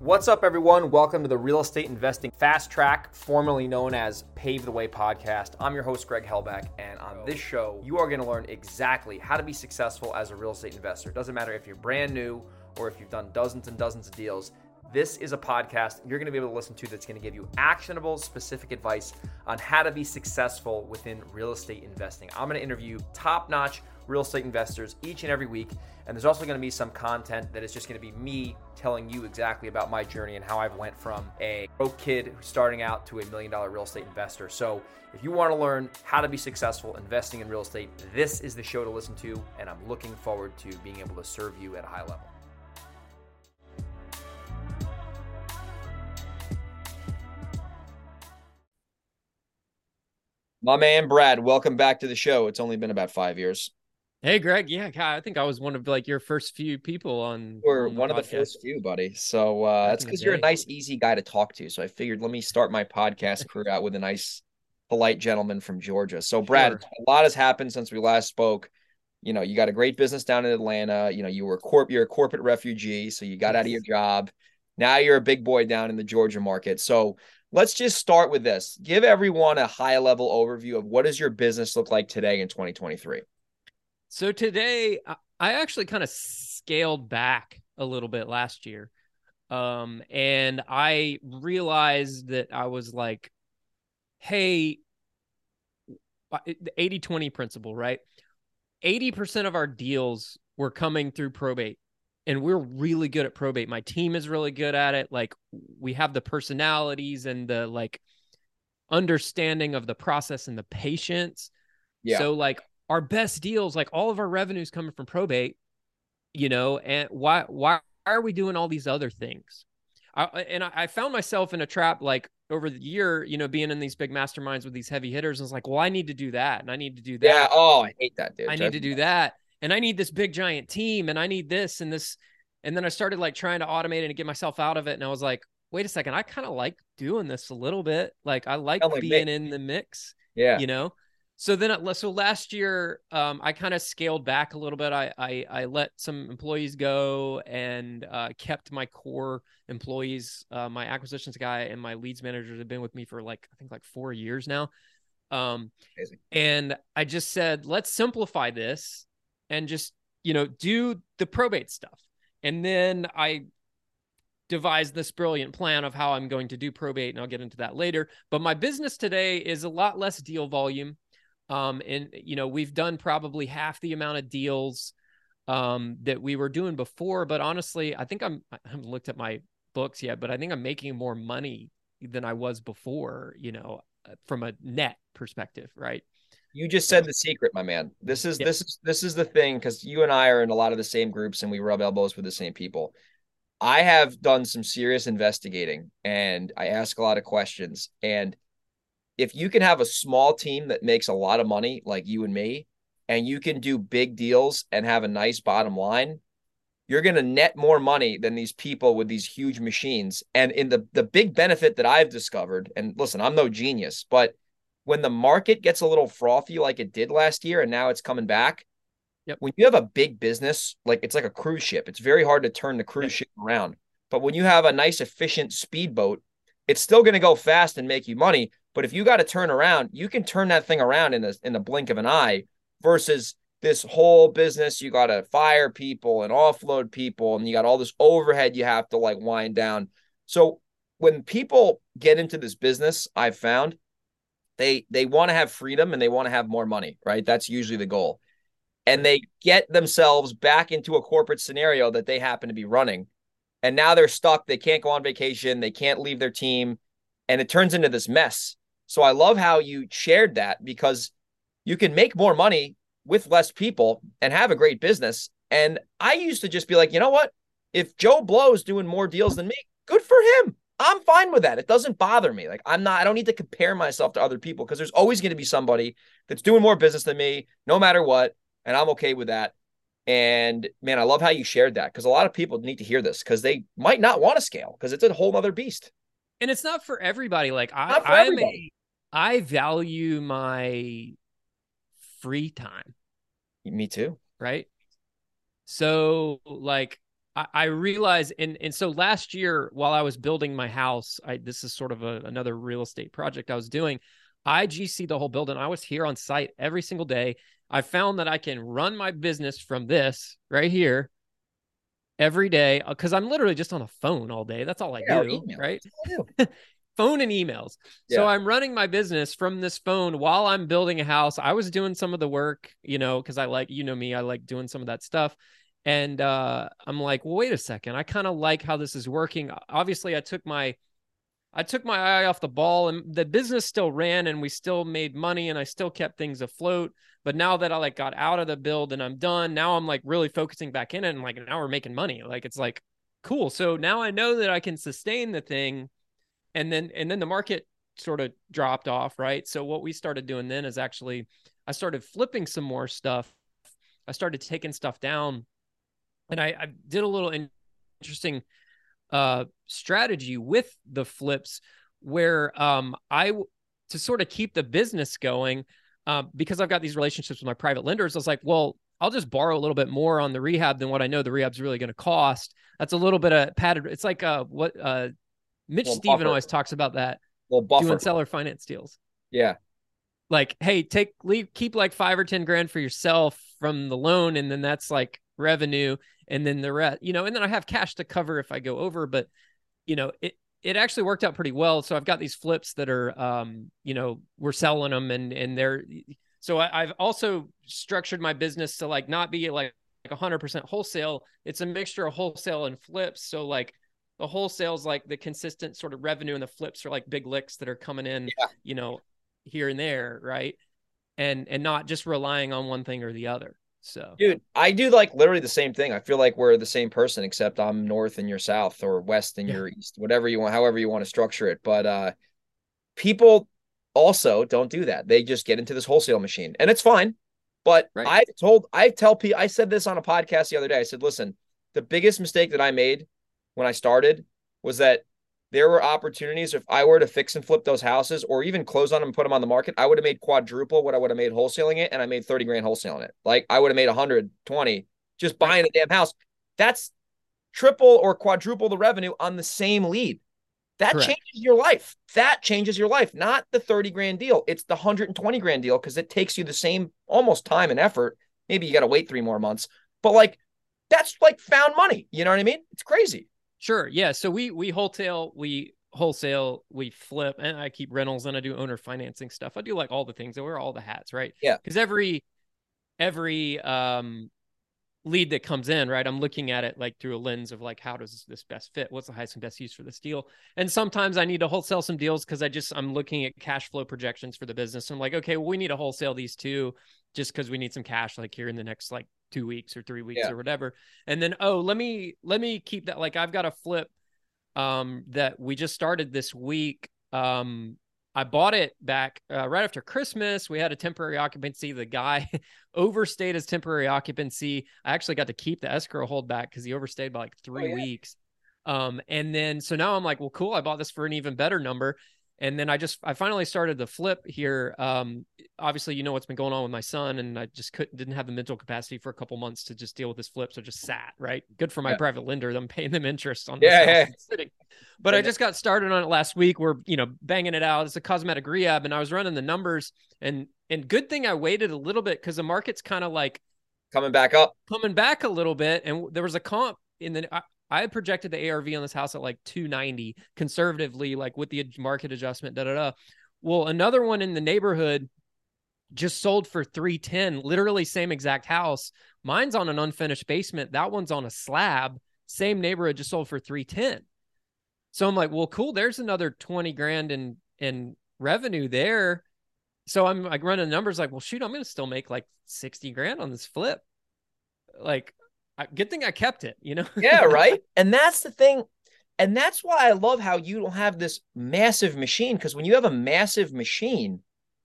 What's up, everyone? Welcome to the Real Estate Investing Fast Track, formerly known as Pave the Way podcast. I'm your host, Greg Helbeck, and on this show, you are going to learn exactly how to be successful as a real estate investor. Doesn't matter if you're brand new or if you've done dozens and dozens of deals. This is a podcast you're going to be able to listen to that's going to give you actionable, specific advice on how to be successful within real estate investing. I'm going to interview top notch real estate investors each and every week. And there's also going to be some content that is just going to be me telling you exactly about my journey and how I've went from a broke kid starting out to a million dollar real estate investor. So if you want to learn how to be successful investing in real estate, this is the show to listen to. And I'm looking forward to being able to serve you at a high level. My man Brad, welcome back to the show. It's only been about five years. Hey, Greg. Yeah, I think I was one of like your first few people on. Or one podcast. of the first few, buddy. So uh, that's because you're a nice, easy guy to talk to. So I figured let me start my podcast career out with a nice, polite gentleman from Georgia. So Brad, sure. a lot has happened since we last spoke. You know, you got a great business down in Atlanta. You know, you were corp, you're a corporate refugee, so you got out of your job. Now you're a big boy down in the Georgia market. So let's just start with this. Give everyone a high level overview of what does your business look like today in 2023. So today, I actually kind of scaled back a little bit last year. Um, and I realized that I was like, hey, the 80 20 principle, right? 80% of our deals were coming through probate, and we're really good at probate. My team is really good at it. Like, we have the personalities and the like understanding of the process and the patience. Yeah. So, like, our best deals, like all of our revenues coming from probate, you know, and why why are we doing all these other things? I, and I, I found myself in a trap like over the year, you know, being in these big masterminds with these heavy hitters. And it's like, well, I need to do that, and I need to do that. Yeah. Oh, I hate that, dude. I need to do that, and I need this big giant team, and I need this and this. And then I started like trying to automate it and get myself out of it, and I was like, wait a second, I kind of like doing this a little bit. Like I like, like being me. in the mix. Yeah. You know so then so last year um, i kind of scaled back a little bit. I, I, I let some employees go and uh, kept my core employees uh, my acquisitions guy and my leads managers have been with me for like i think like four years now. Um, and i just said let's simplify this and just you know do the probate stuff. And then i devised this brilliant plan of how i'm going to do probate and i'll get into that later. But my business today is a lot less deal volume um, and you know, we've done probably half the amount of deals um, that we were doing before. But honestly, I think I'm I haven't looked at my books yet, but I think I'm making more money than I was before. You know, uh, from a net perspective, right? You just said the secret, my man. This is yeah. this is this is the thing because you and I are in a lot of the same groups and we rub elbows with the same people. I have done some serious investigating and I ask a lot of questions and if you can have a small team that makes a lot of money, like you and me, and you can do big deals and have a nice bottom line, you're going to net more money than these people with these huge machines. And in the the big benefit that I've discovered, and listen, I'm no genius, but when the market gets a little frothy like it did last year and now it's coming back, yep. when you have a big business, like it's like a cruise ship, it's very hard to turn the cruise yep. ship around. But when you have a nice efficient speedboat, it's still going to go fast and make you money, but if you got to turn around, you can turn that thing around in the in the blink of an eye versus this whole business you got to fire people and offload people and you got all this overhead you have to like wind down. So when people get into this business, I've found they they want to have freedom and they want to have more money, right? That's usually the goal. And they get themselves back into a corporate scenario that they happen to be running. And now they're stuck. They can't go on vacation. They can't leave their team. And it turns into this mess. So I love how you shared that because you can make more money with less people and have a great business. And I used to just be like, you know what? If Joe Blow's doing more deals than me, good for him. I'm fine with that. It doesn't bother me. Like I'm not, I don't need to compare myself to other people because there's always going to be somebody that's doing more business than me, no matter what. And I'm okay with that. And man, I love how you shared that because a lot of people need to hear this because they might not want to scale because it's a whole other beast. And it's not for everybody. Like I, I'm a, I value my free time. Me too. Right. So, like, I, I realize, and and so last year while I was building my house, I this is sort of a, another real estate project I was doing. I GC the whole building. I was here on site every single day. I found that I can run my business from this right here every day because I'm literally just on a phone all day. That's all I yeah, do, right? phone and emails. Yeah. So I'm running my business from this phone while I'm building a house. I was doing some of the work, you know, because I like, you know me, I like doing some of that stuff. And uh, I'm like, well, wait a second. I kind of like how this is working. Obviously, I took my I took my eye off the ball and the business still ran and we still made money and I still kept things afloat. But now that I like got out of the build and I'm done, now I'm like really focusing back in it and like now we're making money. Like it's like cool. So now I know that I can sustain the thing and then and then the market sort of dropped off, right? So what we started doing then is actually I started flipping some more stuff. I started taking stuff down and I, I did a little interesting uh, strategy with the flips where um, I to sort of keep the business going uh, because I've got these relationships with my private lenders. I was like, well, I'll just borrow a little bit more on the rehab than what I know the rehab's really going to cost. That's a little bit of padded. It's like uh, what uh, Mitch well, Stephen always talks about that. Well, buffer. doing seller finance deals. Yeah. Like, hey, take leave, keep like five or ten grand for yourself from the loan, and then that's like revenue and then the rest you know and then i have cash to cover if i go over but you know it it actually worked out pretty well so i've got these flips that are um you know we're selling them and and they're so I, i've also structured my business to like not be like like 100% wholesale it's a mixture of wholesale and flips so like the wholesale's like the consistent sort of revenue and the flips are like big licks that are coming in yeah. you know here and there right and and not just relying on one thing or the other so, dude, I do like literally the same thing. I feel like we're the same person, except I'm north and you're south, or west and yeah. you're east, whatever you want, however you want to structure it. But uh, people also don't do that. They just get into this wholesale machine, and it's fine. But right. I told, I tell people, I said this on a podcast the other day. I said, listen, the biggest mistake that I made when I started was that there were opportunities. If I were to fix and flip those houses or even close on them and put them on the market, I would have made quadruple what I would have made wholesaling it. And I made 30 grand wholesaling it. Like I would have made 120 just buying a damn house. That's triple or quadruple the revenue on the same lead. That Correct. changes your life. That changes your life, not the 30 grand deal. It's the 120 grand deal because it takes you the same almost time and effort. Maybe you got to wait three more months, but like that's like found money. You know what I mean? It's crazy. Sure. Yeah. So we we wholesale, we wholesale, we flip, and I keep rentals and I do owner financing stuff. I do like all the things. I wear all the hats, right? Yeah. Because every every um lead that comes in, right? I'm looking at it like through a lens of like how does this best fit? What's the highest and best use for this deal? And sometimes I need to wholesale some deals because I just I'm looking at cash flow projections for the business. I'm like, okay, well, we need to wholesale these two just because we need some cash like here in the next like two weeks or three weeks yeah. or whatever. And then oh, let me let me keep that like I've got a flip um that we just started this week. Um I bought it back uh, right after Christmas. We had a temporary occupancy. The guy overstayed his temporary occupancy. I actually got to keep the escrow hold back because he overstayed by like three oh, yeah. weeks. Um, and then so now I'm like, well, cool. I bought this for an even better number and then I just I finally started the flip here. Um, obviously, you know what's been going on with my son, and I just couldn't didn't have the mental capacity for a couple months to just deal with this flip, so just sat. Right, good for my yeah. private lender. I'm paying them interest on yeah, yeah. sitting. But I just got started on it last week. We're you know banging it out. It's a cosmetic rehab, and I was running the numbers, and and good thing I waited a little bit because the market's kind of like coming back up, coming back a little bit, and there was a comp in the I had projected the ARV on this house at like 290 conservatively, like with the market adjustment, da da da. Well, another one in the neighborhood just sold for 310, literally same exact house. Mine's on an unfinished basement. That one's on a slab. Same neighborhood just sold for 310. So I'm like, well, cool. There's another 20 grand in in revenue there. So I'm like running the numbers like, well, shoot, I'm gonna still make like 60 grand on this flip. Like good thing I kept it, you know? yeah, right. And that's the thing. And that's why I love how you don't have this massive machine. Because when you have a massive machine,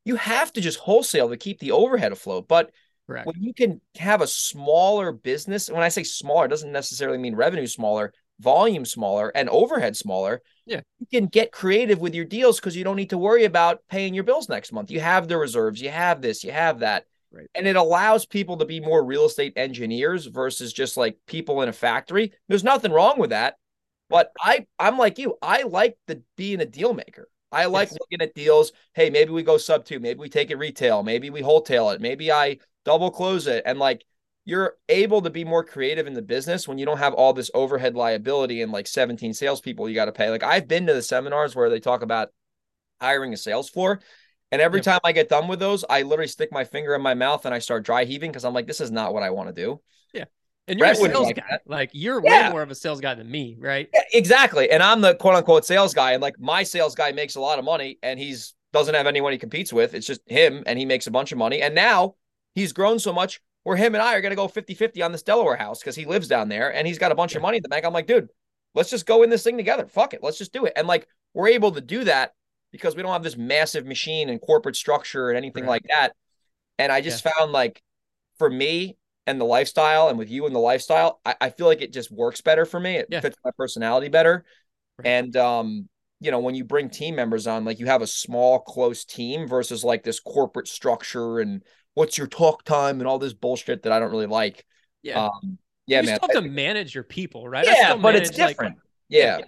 you have to just wholesale to keep the overhead afloat. But Correct. when you can have a smaller business, when I say smaller, it doesn't necessarily mean revenue smaller, volume smaller, and overhead smaller. Yeah. You can get creative with your deals because you don't need to worry about paying your bills next month. You have the reserves, you have this, you have that. Right. And it allows people to be more real estate engineers versus just like people in a factory. There's nothing wrong with that. But I I'm like you. I like the being a deal maker. I like yes. looking at deals. Hey, maybe we go sub two, maybe we take it retail, maybe we wholesale it, maybe I double close it. And like you're able to be more creative in the business when you don't have all this overhead liability and like 17 salespeople you got to pay. Like I've been to the seminars where they talk about hiring a sales floor. And every yep. time I get done with those, I literally stick my finger in my mouth and I start dry heaving because I'm like, this is not what I want to do. Yeah. And you're Brett a sales like guy. That. Like you're yeah. way more of a sales guy than me, right? Yeah, exactly. And I'm the quote unquote sales guy. And like my sales guy makes a lot of money and he's doesn't have anyone he competes with. It's just him and he makes a bunch of money. And now he's grown so much where him and I are going to go 50 50 on this Delaware house because he lives down there and he's got a bunch yeah. of money in the bank. I'm like, dude, let's just go in this thing together. Fuck it. Let's just do it. And like, we're able to do that because we don't have this massive machine and corporate structure and anything right. like that. And I just yeah. found like for me and the lifestyle and with you and the lifestyle, I, I feel like it just works better for me. It yeah. fits my personality better. Right. And, um, you know, when you bring team members on, like you have a small, close team versus like this corporate structure and what's your talk time and all this bullshit that I don't really like. Yeah. Um, yeah, you man. still have to manage your people, right? Yeah, but it's different. Like, yeah. yeah.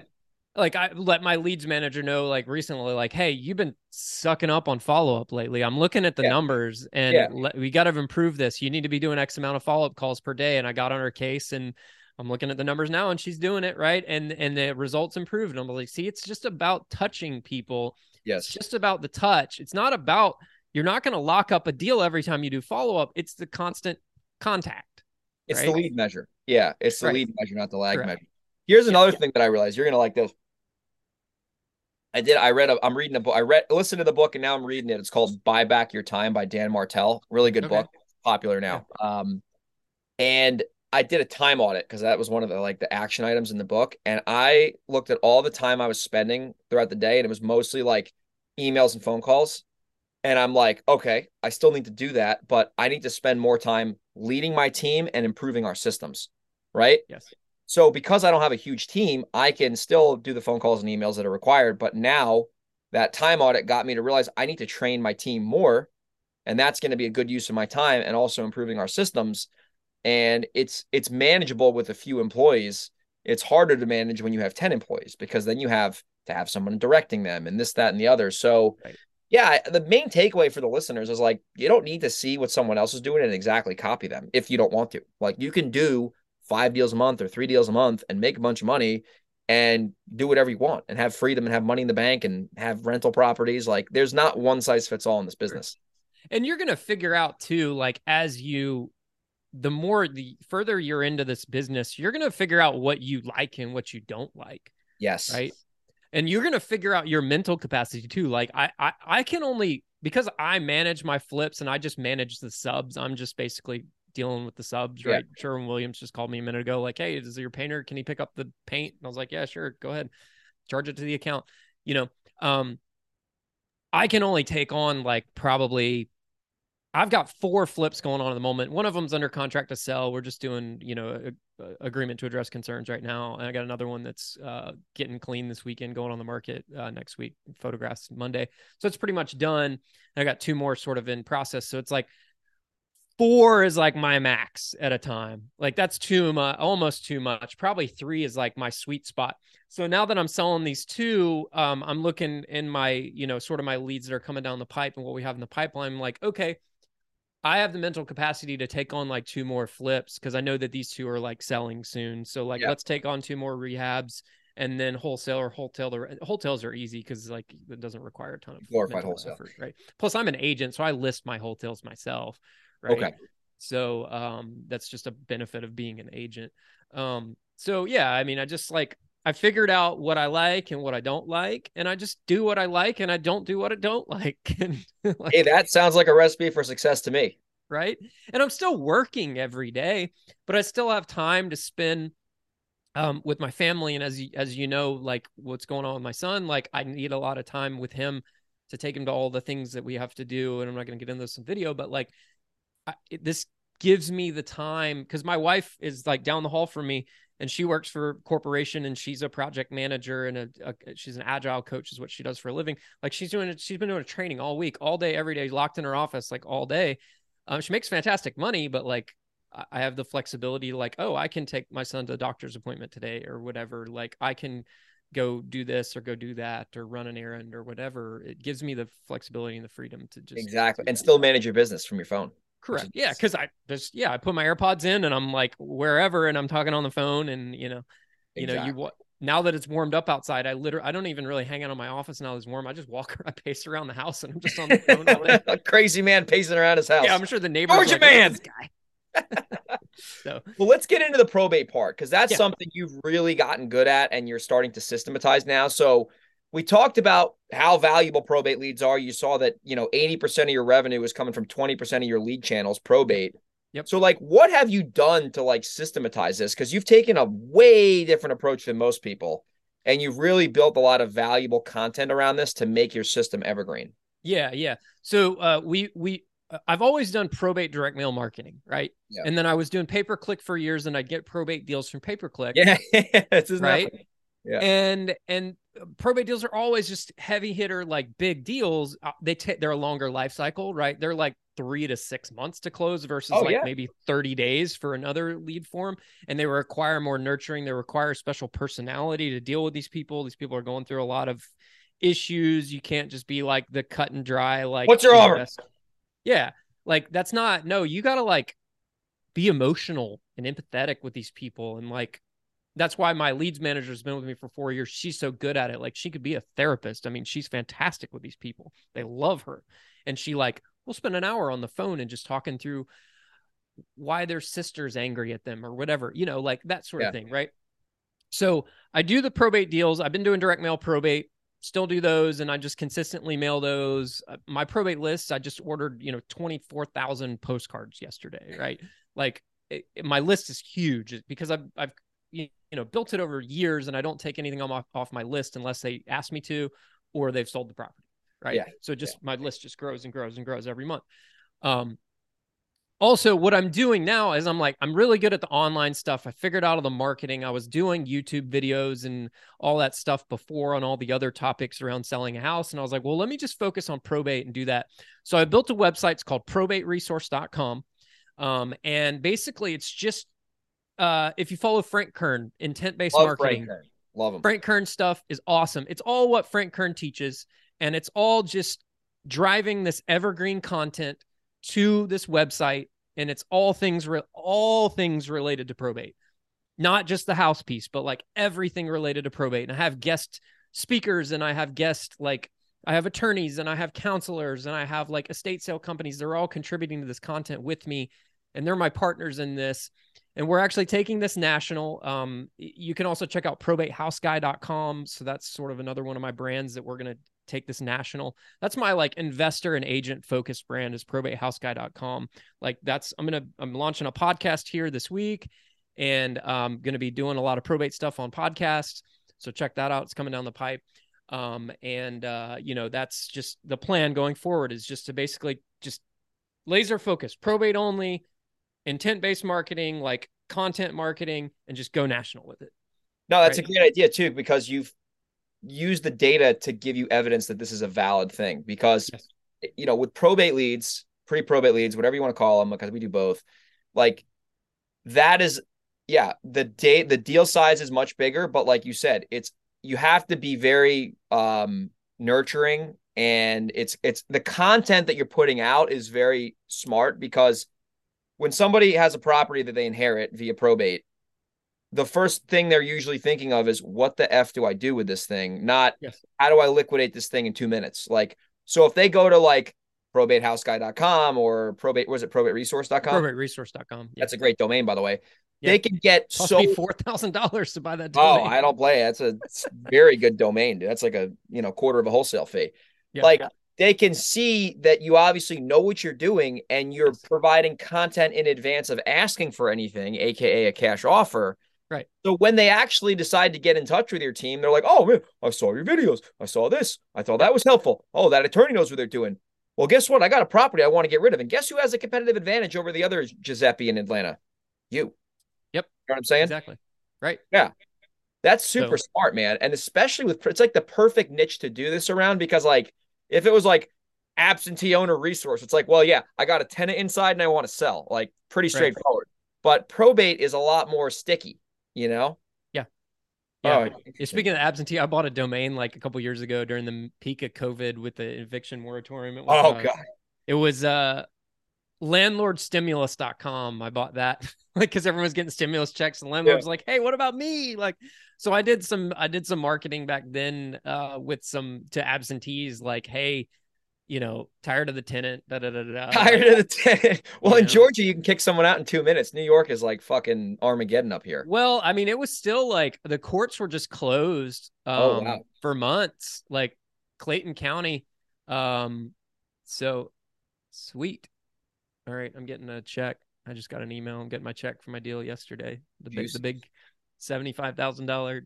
Like I let my leads manager know like recently, like, hey, you've been sucking up on follow up lately. I'm looking at the yeah. numbers and yeah. le- we got to improve this. You need to be doing X amount of follow up calls per day. And I got on her case and I'm looking at the numbers now and she's doing it right. And and the results improved. And I'm like, see, it's just about touching people. Yes. It's just about the touch. It's not about you're not going to lock up a deal every time you do follow up. It's the constant contact. It's right? the lead measure. Yeah, it's the right. lead measure, not the lag Correct. measure. Here's another yeah. thing that I realized. You're going to like this. I did. I read. A, I'm reading a book. I read, listened to the book, and now I'm reading it. It's called "Buy Back Your Time" by Dan Martell. Really good okay. book, popular now. Yeah. Um, and I did a time audit because that was one of the like the action items in the book, and I looked at all the time I was spending throughout the day, and it was mostly like emails and phone calls. And I'm like, okay, I still need to do that, but I need to spend more time leading my team and improving our systems. Right. Yes. So because I don't have a huge team, I can still do the phone calls and emails that are required. But now that time audit got me to realize I need to train my team more. And that's going to be a good use of my time and also improving our systems. And it's it's manageable with a few employees. It's harder to manage when you have 10 employees because then you have to have someone directing them and this, that, and the other. So right yeah, the main takeaway for the listeners is like you don't need to see what someone else is doing and exactly copy them if you don't want to. Like you can do five deals a month or three deals a month and make a bunch of money and do whatever you want and have freedom and have money in the bank and have rental properties. Like there's not one size fits all in this business. And you're going to figure out too, like as you, the more, the further you're into this business, you're going to figure out what you like and what you don't like. Yes. Right and you're gonna figure out your mental capacity too. Like I, I, I can only because I manage my flips and I just manage the subs. I'm just basically dealing with the subs, right? Yeah. Sherwin Williams just called me a minute ago, like, "Hey, is your painter? Can he pick up the paint?" And I was like, "Yeah, sure, go ahead, charge it to the account." You know, um, I can only take on like probably I've got four flips going on at the moment. One of them's under contract to sell. We're just doing, you know, a, a agreement to address concerns right now. And I got another one that's uh, getting clean this weekend, going on the market uh, next week. Photographs Monday, so it's pretty much done. And I got two more sort of in process. So it's like four is like my max at a time. Like that's too much, almost too much. Probably three is like my sweet spot. So now that I'm selling these two, um, I'm looking in my, you know, sort of my leads that are coming down the pipe and what we have in the pipeline. I'm like, okay I have the mental capacity to take on like two more flips because I know that these two are like selling soon. So like yeah. let's take on two more rehabs and then wholesale or wholesale. The wholesales are easy because like it doesn't require a ton of glorified wholesale, effort, right? Plus, I'm an agent, so I list my wholesales myself, right? Okay. So um, that's just a benefit of being an agent. Um, so yeah, I mean, I just like I figured out what I like and what I don't like, and I just do what I like and I don't do what I don't like. and like, hey, that sounds like a recipe for success to me. Right. And I'm still working every day, but I still have time to spend um, with my family. And as you, as you know, like what's going on with my son, like I need a lot of time with him to take him to all the things that we have to do. And I'm not going to get into this in video, but like I, it, this gives me the time because my wife is like down the hall from me and she works for a corporation and she's a project manager and a, a, she's an agile coach is what she does for a living like she's doing she's been doing a training all week all day every day locked in her office like all day Um, she makes fantastic money, but like I have the flexibility, like, oh, I can take my son to a doctor's appointment today or whatever. Like, I can go do this or go do that or run an errand or whatever. It gives me the flexibility and the freedom to just exactly and still manage your business from your phone. Correct. Yeah, because I just yeah, I put my AirPods in and I'm like wherever and I'm talking on the phone and you know, you exactly. know, you what now that it's warmed up outside, I literally I don't even really hang out in my office now it's warm. I just walk I pace around the house and I'm just on the phone. A crazy man pacing around his house. Yeah, I'm sure the neighbors. Georgia like, man. guy. so well let's get into the probate part because that's yeah. something you've really gotten good at and you're starting to systematize now so we talked about how valuable probate leads are you saw that you know 80% of your revenue is coming from 20% of your lead channels probate yep so like what have you done to like systematize this because you've taken a way different approach than most people and you've really built a lot of valuable content around this to make your system evergreen yeah yeah so uh, we we uh, I've always done probate direct mail marketing, right? Yeah. And then I was doing pay per click for years, and I'd get probate deals from pay per click. Yeah, right. Yeah. And and probate deals are always just heavy hitter, like big deals. Uh, they take they're a longer life cycle, right? They're like three to six months to close versus oh, like yeah. maybe 30 days for another lead form. And they require more nurturing. They require special personality to deal with these people. These people are going through a lot of issues. You can't just be like the cut and dry, like what's your offer? Yeah. Like that's not no, you gotta like be emotional and empathetic with these people. And like that's why my leads manager has been with me for four years. She's so good at it. Like she could be a therapist. I mean, she's fantastic with these people. They love her. And she like will spend an hour on the phone and just talking through why their sister's angry at them or whatever, you know, like that sort yeah. of thing, right? So I do the probate deals. I've been doing direct mail probate still do those and I just consistently mail those. Uh, my probate lists, I just ordered, you know, 24,000 postcards yesterday, right? Like it, it, my list is huge because I've, I've, you you know, built it over years and I don't take anything off, off my list unless they ask me to or they've sold the property. Right. Yeah. So just yeah. my list just grows and grows and grows every month. Um, also what i'm doing now is i'm like i'm really good at the online stuff i figured out all the marketing i was doing youtube videos and all that stuff before on all the other topics around selling a house and i was like well let me just focus on probate and do that so i built a website it's called probateresource.com um, and basically it's just uh, if you follow frank kern intent-based marketing frank kern. Love him. Frank Kern stuff is awesome. It's all what Frank Kern teaches, and it's all just driving this evergreen content to this website and it's all things re- all things related to probate not just the house piece but like everything related to probate and i have guest speakers and i have guest like i have attorneys and i have counselors and i have like estate sale companies they're all contributing to this content with me and they're my partners in this and we're actually taking this national um, you can also check out probatehouseguy.com so that's sort of another one of my brands that we're going to take this national. That's my like investor and agent focused brand is probatehouseguy.com. Like that's I'm gonna I'm launching a podcast here this week and I'm gonna be doing a lot of probate stuff on podcasts. So check that out. It's coming down the pipe. Um, and uh, you know, that's just the plan going forward is just to basically just laser focus, probate only, intent based marketing, like content marketing, and just go national with it. No, that's right? a great idea too, because you've used the data to give you evidence that this is a valid thing because yes. you know with probate leads pre-probate leads whatever you want to call them because we do both like that is yeah the date the deal size is much bigger but like you said it's you have to be very um nurturing and it's it's the content that you're putting out is very smart because when somebody has a property that they inherit via probate the first thing they're usually thinking of is what the f do I do with this thing? Not yes. how do I liquidate this thing in two minutes? Like, so if they go to like probatehouseguy.com or probate, was it probateresource.com? Probateresource.com. Yeah. That's a great domain, by the way. Yeah. They can get Cost so four thousand dollars to buy that. Oh, domain. Oh, I don't play. That's a very good domain, dude. That's like a you know quarter of a wholesale fee. Yeah. Like they can see that you obviously know what you're doing and you're providing content in advance of asking for anything, aka a cash offer. Right. So when they actually decide to get in touch with your team, they're like, "Oh man, I saw your videos. I saw this. I thought that was helpful. Oh, that attorney knows what they're doing. Well, guess what? I got a property I want to get rid of, and guess who has a competitive advantage over the other Giuseppe in Atlanta? You. Yep. You know what I'm saying? Exactly. Right. Yeah. That's super so, smart, man. And especially with it's like the perfect niche to do this around because like if it was like absentee owner resource. It's like, well, yeah, I got a tenant inside and I want to sell. Like pretty straightforward. Right. But probate is a lot more sticky, you know? Yeah. Yeah. Oh, Speaking of absentee, I bought a domain like a couple years ago during the peak of COVID with the eviction moratorium. It was, oh, uh, God. It was uh landlordstimulus.com. I bought that like because everyone's getting stimulus checks. And landlord's yeah. like, hey, what about me? Like, so I did some I did some marketing back then uh with some to absentees, like, hey, you know, tired of the tenant, da da da da. Tired of the tenant. Well, in know. Georgia, you can kick someone out in two minutes. New York is like fucking Armageddon up here. Well, I mean, it was still like the courts were just closed oh, um, oh, wow. for months, like Clayton County. Um, so sweet. All right, I'm getting a check. I just got an email. I'm getting my check for my deal yesterday. The big, the big seventy-five thousand dollar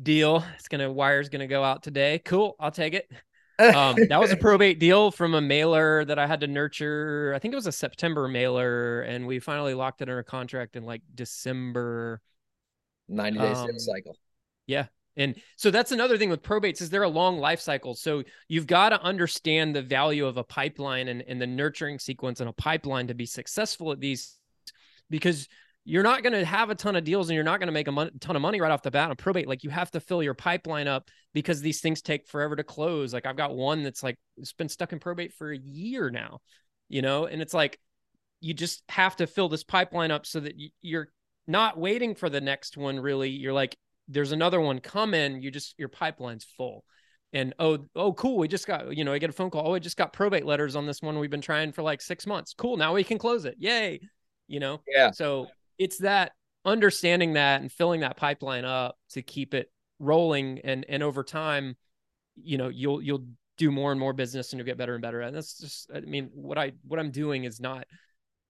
deal. It's gonna wire's gonna go out today. Cool, I'll take it. um, that was a probate deal from a mailer that I had to nurture. I think it was a September mailer, and we finally locked it under a contract in like December. Ninety days um, cycle. Yeah, and so that's another thing with probates is they're a long life cycle. So you've got to understand the value of a pipeline and, and the nurturing sequence in a pipeline to be successful at these because you're not going to have a ton of deals and you're not going to make a mon- ton of money right off the bat on probate. Like you have to fill your pipeline up because these things take forever to close. Like I've got one that's like it's been stuck in probate for a year now, you know, and it's like you just have to fill this pipeline up so that you're not waiting for the next one really. You're like there's another one coming. You just your pipeline's full. And oh, oh, cool. We just got, you know, I get a phone call. Oh, I just got probate letters on this one. We've been trying for like six months. Cool. Now we can close it. Yay. You know? Yeah. So it's that understanding that and filling that pipeline up to keep it rolling and and over time, you know, you'll you'll do more and more business and you'll get better and better. And that's just I mean, what I what I'm doing is not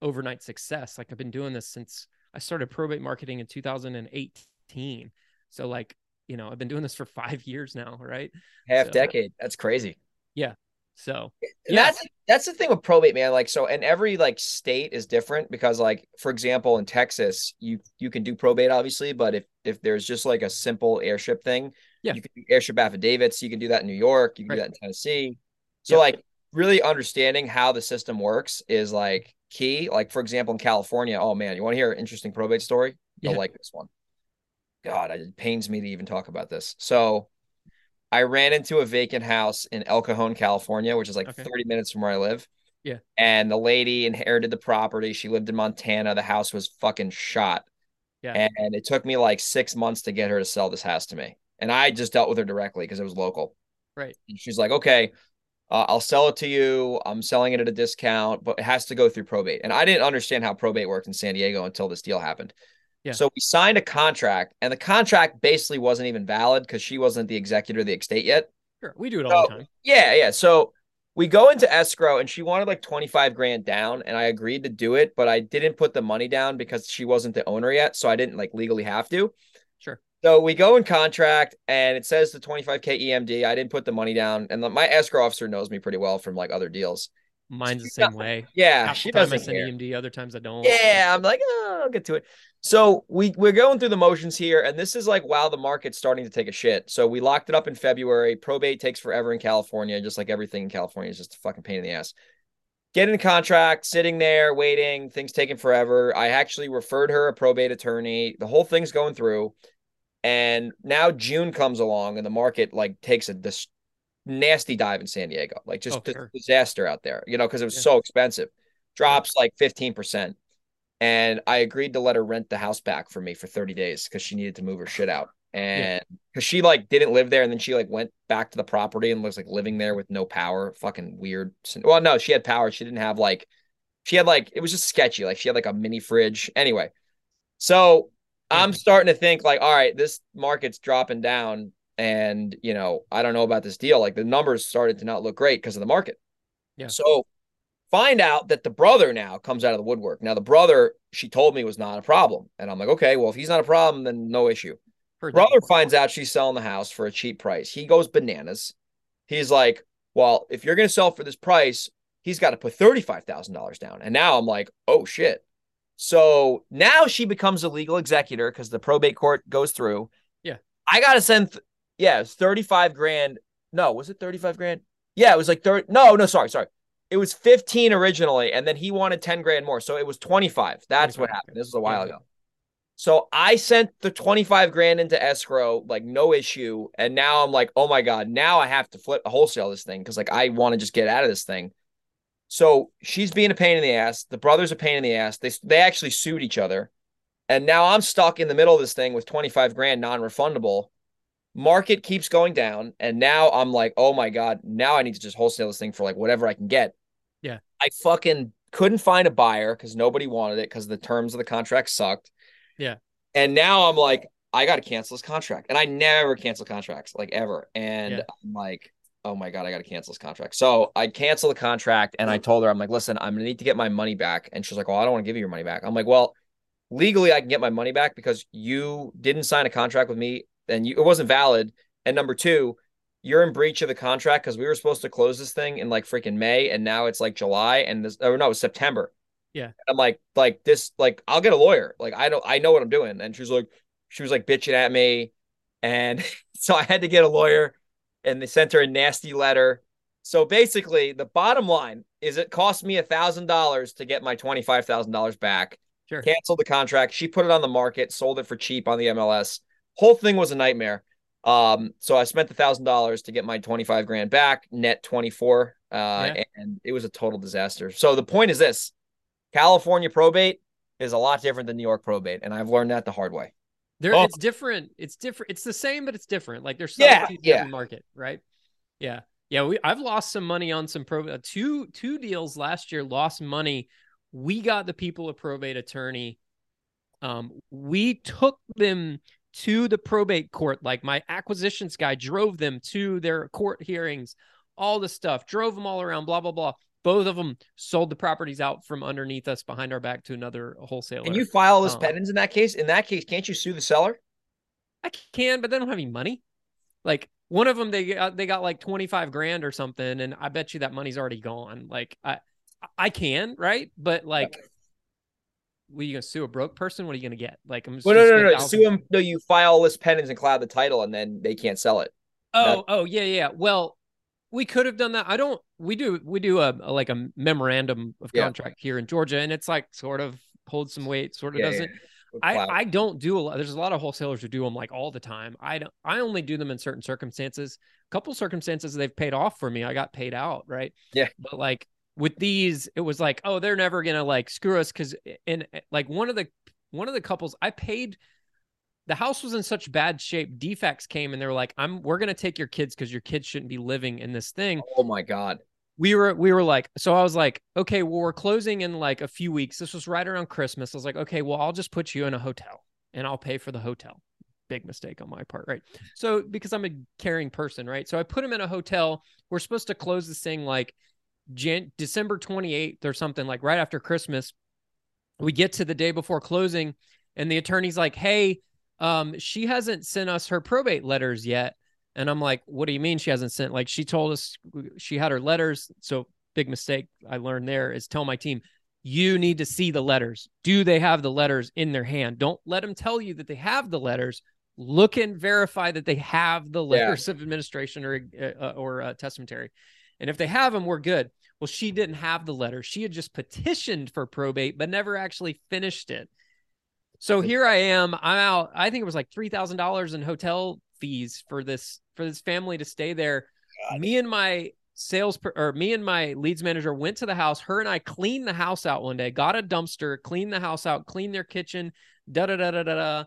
overnight success. Like I've been doing this since I started probate marketing in 2018. So like, you know, I've been doing this for five years now, right? Half so, decade. That's crazy. Yeah. So yeah. that's that's the thing with probate, man. Like so, and every like state is different because, like, for example, in Texas, you you can do probate, obviously, but if if there's just like a simple heirship thing, yeah, you can do heirship affidavits. You can do that in New York. You can right. do that in Tennessee. So yeah. like really understanding how the system works is like key. Like for example, in California, oh man, you want to hear an interesting probate story? You'll yeah. like this one. God, it pains me to even talk about this. So I ran into a vacant house in El Cajon, California, which is like okay. 30 minutes from where I live. Yeah. And the lady inherited the property. She lived in Montana. The house was fucking shot. Yeah. And it took me like six months to get her to sell this house to me. And I just dealt with her directly because it was local. Right. And she's like, okay, uh, I'll sell it to you. I'm selling it at a discount, but it has to go through probate. And I didn't understand how probate worked in San Diego until this deal happened. Yeah. So we signed a contract, and the contract basically wasn't even valid because she wasn't the executor of the estate yet. Sure, we do it all the time. Yeah, yeah. So we go into escrow, and she wanted like twenty five grand down, and I agreed to do it, but I didn't put the money down because she wasn't the owner yet, so I didn't like legally have to. Sure. So we go in contract, and it says the twenty five k EMD. I didn't put the money down, and the, my escrow officer knows me pretty well from like other deals. Mine's the same way. Yeah, Half she doesn't. I send EMD, other times I don't. Yeah, I'm like, oh, I'll get to it. So we we're going through the motions here, and this is like wow, the market's starting to take a shit. So we locked it up in February. Probate takes forever in California, just like everything in California is just a fucking pain in the ass. Getting a contract, sitting there, waiting, things taking forever. I actually referred her a probate attorney. The whole thing's going through. And now June comes along and the market like takes a this nasty dive in San Diego, like just oh, sure. disaster out there, you know, because it was yeah. so expensive. Drops like 15% and I agreed to let her rent the house back for me for 30 days because she needed to move her shit out. And because yeah. she like didn't live there, and then she like went back to the property and was like living there with no power. Fucking weird. Well, no, she had power. She didn't have like she had like it was just sketchy. Like she had like a mini fridge. Anyway, so I'm starting to think like, all right, this market's dropping down, and you know, I don't know about this deal. Like the numbers started to not look great because of the market. Yeah. So find out that the brother now comes out of the woodwork. Now, the brother, she told me was not a problem. And I'm like, okay, well, if he's not a problem, then no issue. Heard brother finds out she's selling the house for a cheap price. He goes bananas. He's like, well, if you're going to sell for this price, he's got to put $35,000 down. And now I'm like, oh shit. So now she becomes a legal executor because the probate court goes through. Yeah. I got to send, th- was 35 grand. No, was it 35 grand? Yeah, it was like 30. No, no, sorry, sorry. It was 15 originally, and then he wanted 10 grand more. So it was 25. That's 25. what happened. This was a while yeah. ago. So I sent the 25 grand into escrow, like no issue. And now I'm like, oh my God, now I have to flip wholesale this thing because like I want to just get out of this thing. So she's being a pain in the ass. The brother's a pain in the ass. They they actually sued each other. And now I'm stuck in the middle of this thing with 25 grand non-refundable. Market keeps going down. And now I'm like, oh my God, now I need to just wholesale this thing for like whatever I can get. Yeah. I fucking couldn't find a buyer because nobody wanted it because the terms of the contract sucked. Yeah. And now I'm like, I got to cancel this contract. And I never cancel contracts like ever. And yeah. I'm like, oh my God, I got to cancel this contract. So I cancel the contract and I told her, I'm like, listen, I'm to need to get my money back. And she's like, well, I don't want to give you your money back. I'm like, well, legally, I can get my money back because you didn't sign a contract with me and you, it wasn't valid. And number two, you're in breach of the contract because we were supposed to close this thing in like freaking May and now it's like July and this, or no, September. Yeah. I'm like, like this, like I'll get a lawyer. Like I don't, I know what I'm doing. And she was like, she was like bitching at me, and so I had to get a lawyer, and they sent her a nasty letter. So basically, the bottom line is it cost me a thousand dollars to get my twenty five thousand dollars back. Sure. Canceled the contract. She put it on the market, sold it for cheap on the MLS. Whole thing was a nightmare. Um, so I spent the thousand dollars to get my 25 grand back, net 24. Uh, yeah. and it was a total disaster. So the point is this California probate is a lot different than New York probate, and I've learned that the hard way. There, oh. it's different. It's different. It's the same, but it's different. Like there's yeah, yeah. market, right? Yeah, yeah. We I've lost some money on some pro uh, two two deals last year. Lost money. We got the people a probate attorney. Um, we took them to the probate court. Like my acquisitions guy drove them to their court hearings, all the stuff, drove them all around, blah blah blah both of them sold the properties out from underneath us behind our back to another wholesaler. Can you file those um, pendens in that case? In that case, can't you sue the seller? I can, but they don't have any money. Like one of them, they got they got like twenty five grand or something, and I bet you that money's already gone. Like I, I can, right? But like. What are you gonna sue a broke person? What are you gonna get? Like I'm. Well, no, no, no, no. Sue them. No, you file lis pendens and cloud the title, and then they can't sell it. Oh, oh, yeah, yeah. Well, we could have done that. I don't. We do. We do a, a like a memorandum of contract yeah. here in Georgia, and it's like sort of holds some weight, sort of yeah, doesn't. Yeah, I I don't do a lot. There's a lot of wholesalers who do them like all the time. I don't. I only do them in certain circumstances. A couple circumstances they've paid off for me. I got paid out, right? Yeah. But like with these, it was like, oh, they're never gonna like screw us because in eh, eh, like one of the one of the couples I paid the house was in such bad shape. DFCS came and they were like, "I'm we're gonna take your kids because your kids shouldn't be living in this thing." Oh my god. We were we were like, so I was like, okay, well we're closing in like a few weeks. This was right around Christmas. I was like, okay, well I'll just put you in a hotel and I'll pay for the hotel. Big mistake on my part, right? So because I'm a caring person, right? So I put him in a hotel. We're supposed to close this thing like Jan- December 28th or something, like right after Christmas. We get to the day before closing, and the attorney's like, hey um, she hasn't sent us her probate letters yet. And I'm like, what do you mean she hasn't sent? Like she told us she had her letters. So big mistake I learned there is tell my team, you need to see the letters. Do they have the letters in their hand? Don't let them tell you that they have the letters. Look and verify that they have the letters yeah. of administration or uh, or uh, testamentary. And if they have them, we're good. Well, she didn't have the letter. She had just petitioned for probate, but never actually finished it. So here I am. I'm out. I think it was like three thousand dollars in hotel fees for this for this family to stay there. God. Me and my sales per, or me and my leads manager went to the house. Her and I cleaned the house out one day. Got a dumpster, cleaned the house out, cleaned their kitchen, da da da da da da,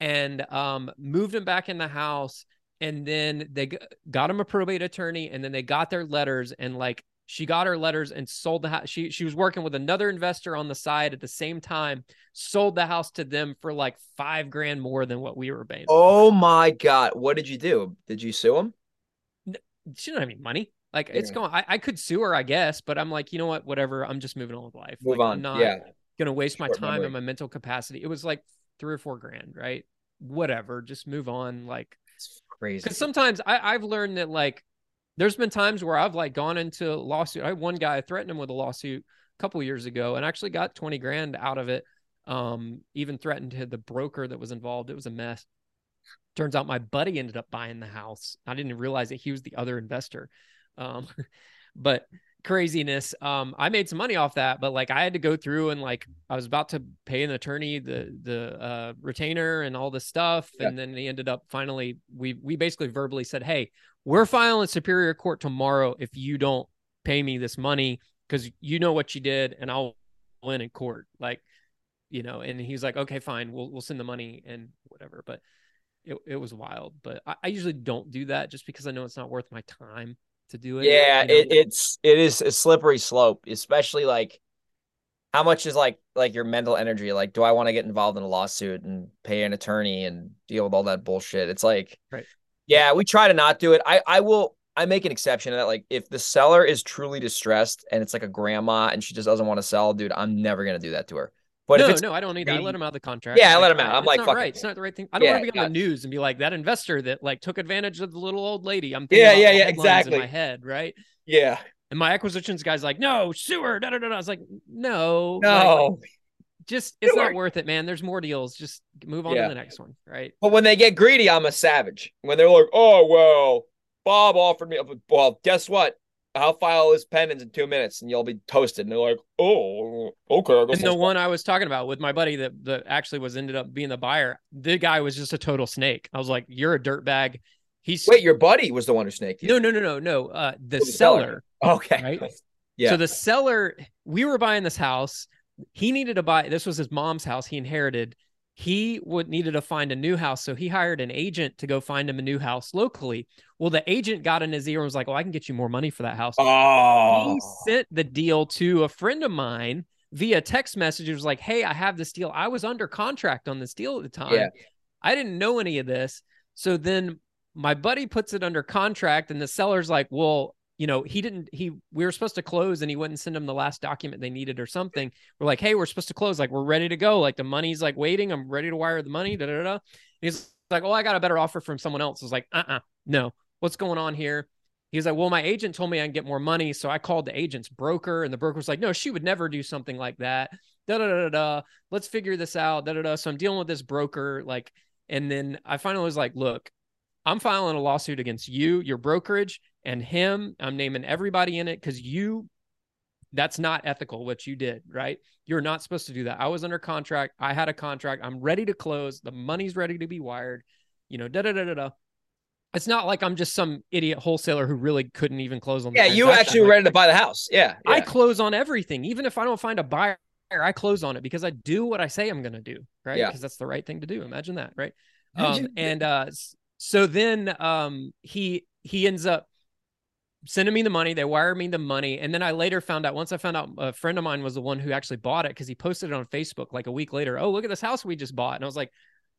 and um moved them back in the house. And then they got them a probate attorney, and then they got their letters. And like she got her letters and sold the house. She she was working with another investor on the side at the same time. Sold the house to them for like five grand more than what we were paying. Oh my god! What did you do? Did you sue him? She didn't have any money. Like yeah. it's going. I, I could sue her, I guess, but I'm like, you know what? Whatever. I'm just moving on with life. Move like, on. I'm not yeah. gonna waste Short my time memory. and my mental capacity. It was like three or four grand, right? Whatever. Just move on. Like it's crazy. Because sometimes I, I've learned that like there's been times where I've like gone into lawsuit. I had one guy I threatened him with a lawsuit a couple years ago and actually got 20 grand out of it. Um, even threatened the broker that was involved. It was a mess. Turns out my buddy ended up buying the house. I didn't realize that he was the other investor. Um, but craziness. Um, I made some money off that, but like I had to go through and like I was about to pay an attorney the the uh, retainer and all this stuff, yeah. and then he ended up finally we we basically verbally said, "Hey, we're filing Superior Court tomorrow if you don't pay me this money because you know what you did, and I'll win in court." Like, you know, and he's like, "Okay, fine, we'll we'll send the money and whatever," but. It, it was wild, but I, I usually don't do that just because I know it's not worth my time to do it. Yeah, you know? it, it's it is a slippery slope, especially like how much is like like your mental energy. Like, do I want to get involved in a lawsuit and pay an attorney and deal with all that bullshit? It's like, right. Yeah, we try to not do it. I I will. I make an exception to that. Like, if the seller is truly distressed and it's like a grandma and she just doesn't want to sell, dude, I'm never gonna do that to her. But no, no, I don't need that. I let him out of the contract. Yeah, I let him out. Uh, I'm it's like, fuck right. it. It's not the right thing. I don't Yeah, want to be on the news and be like that investor that like took advantage of the little old lady. I'm thinking Yeah, yeah, yeah, exactly. In my head, right? Yeah. And my acquisitions guy's like, no, sewer. No, no, no, da. I was like, no, like, No. just it's Sewer. not worth it, man. There's more deals. Just move on Yeah. to the next one, right? But when they get greedy, I'm a savage. When they're like, "Oh well, Bob offered me," well, guess what? I'll file lis pendens in two minutes, and you'll be toasted. And they're like, "Oh, okay." I guess And the one I was talking about with my buddy that that actually was ended up being the buyer, the guy was just a total snake. I was like, "You're a dirtbag." He's Wait, your buddy was the one who snaked you. no, no, no, no, no. Uh, the Oh, the seller. seller. Okay. Right? Yeah. So the seller, we were buying this house. He needed to buy. This was his mom's house. He inherited. He would needed to find a new house, so he hired an agent to go find him a new house locally. Well, the agent got in his ear and was like, "Well, I can get you more money for that house." oh. He sent the deal to a friend of mine via text message. It was like, "Hey, I have this deal. I was under contract on this deal at the time. Yeah. I didn't know any of this." So then my buddy puts it under contract, and the seller's like, "Well, you know, he didn't. He we were supposed to close, and he wouldn't send them the last document they needed or something. We're like, "Hey, we're supposed to close. Like, we're ready to go. Like, the money's like waiting. I'm ready to wire the money." Da da da. He's like, "Oh, I got a better offer from someone else." I was like, "Uh, uh no. What's going on here?" He's like, well, my agent told me I can get more money. So I called the agent's broker, and the broker was like, no, she would never do something like that. Da da da da. da. Let's figure this out. Da da da. So I'm dealing with this broker. Like, and then I finally was like, look, I'm filing a lawsuit against you, your brokerage, and him. I'm naming everybody in it because you, that's not ethical what you did, right? You're not supposed to do that. I was under contract. I had a contract. I'm ready to close. The money's ready to be wired. You know, da da da da da. It's not like I'm just some idiot wholesaler who really couldn't even close on the Yeah, you actually were ready to buy the house. Yeah. I close on everything, even if I don't find a buyer. I close on it because I do what I say I'm going to do, right? Yeah. Because that's the right thing to do. Imagine that, right? Um, and uh, so then um, he he ends up sending me the money. They wire me the money, and then I later found out. Once I found out, a friend of mine was the one who actually bought it because he posted it on Facebook like a week later. Oh, look at this house we just bought, and I was like,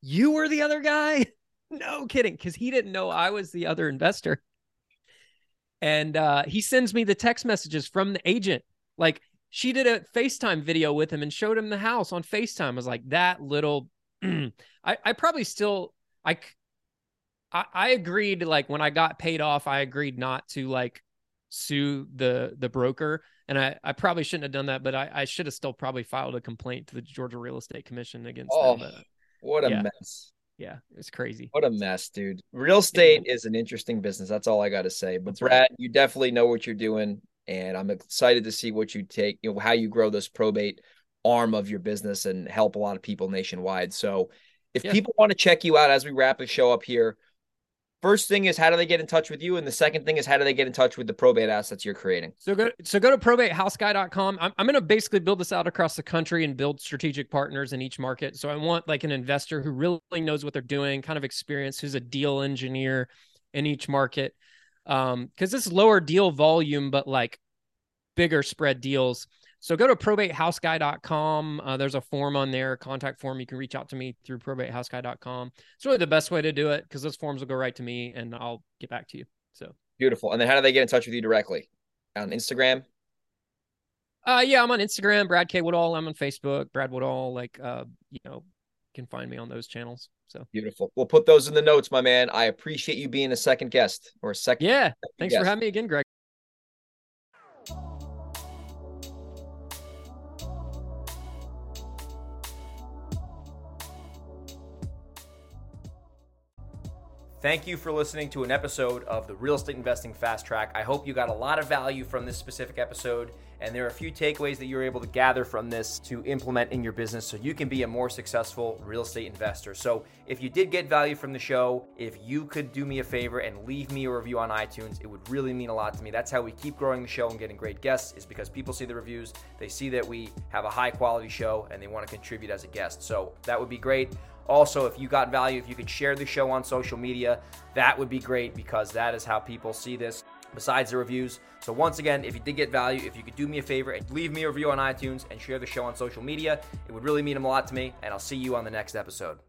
"You were the other guy." no kidding, because he didn't know I was the other investor. And uh, he sends me the text messages from the agent. Like she did a FaceTime video with him and showed him the house on FaceTime. I was like, that little I, I probably still I, I I agreed like when I got paid off, I agreed not to like sue the the broker. And I, I probably shouldn't have done that, but I, I should have still probably filed a complaint to the Georgia Real Estate Commission against Oh, them. But what a Yeah. mess. yeah, it's crazy. What a mess, dude. Real estate is an interesting business. That's all I got to say. But That's right. Brad, you definitely know what you're doing, and I'm excited to see what you take, you know, how you grow this probate arm of your business and help a lot of people nationwide. So, if Yeah. people want to check you out as we wrap the show up here, first thing is how do they get in touch with you, and the second thing is how do they get in touch with the probate assets you're creating? So go so go to probatehouseguy.com. I'm I'm to basically build this out across the country and build strategic partners in each market. So I want like an investor who really knows what they're doing, kind of experience, who's a deal engineer in each market. Um, because this lower deal volume, but like bigger spread deals. So go to probatehouseguy.com. Uh, there's a form on there, contact form. You can reach out to me through probatehouseguy.com. It's really the best way to do it because those forms will go right to me and I'll get back to you. So Beautiful. And then how do they get in touch with you directly? On Instagram? Uh, yeah, I'm on Instagram, Brad K Woodall. I'm on Facebook, Brad Woodall. Like, uh, you know, you can find me on those channels. So Beautiful. We'll put those in the notes, my man. I appreciate you being a second guest or a second. yeah, thanks guest. for having me again, Greg. Thank you for listening to an episode of the Real Estate Investing Fast Track. I hope you got a lot of value from this specific episode, and there are a few takeaways that you're able to gather from this to implement in your business so you can be a more successful real estate investor. So, if you did get value from the show, if you could do me a favor and leave me a review on iTunes, it would really mean a lot to me. That's how we keep growing the show and getting great guests, is because people see the reviews, they see that we have a high quality show, and they want to contribute as a guest. So, that would be great. Also, if you got value, if you could share the show on social media, that would be great because that is how people see this besides the reviews. So, once again, if you did get value, if you could do me a favor and leave me a review on iTunes and share the show on social media, it would really mean a lot to me. And I'll see you on the next episode.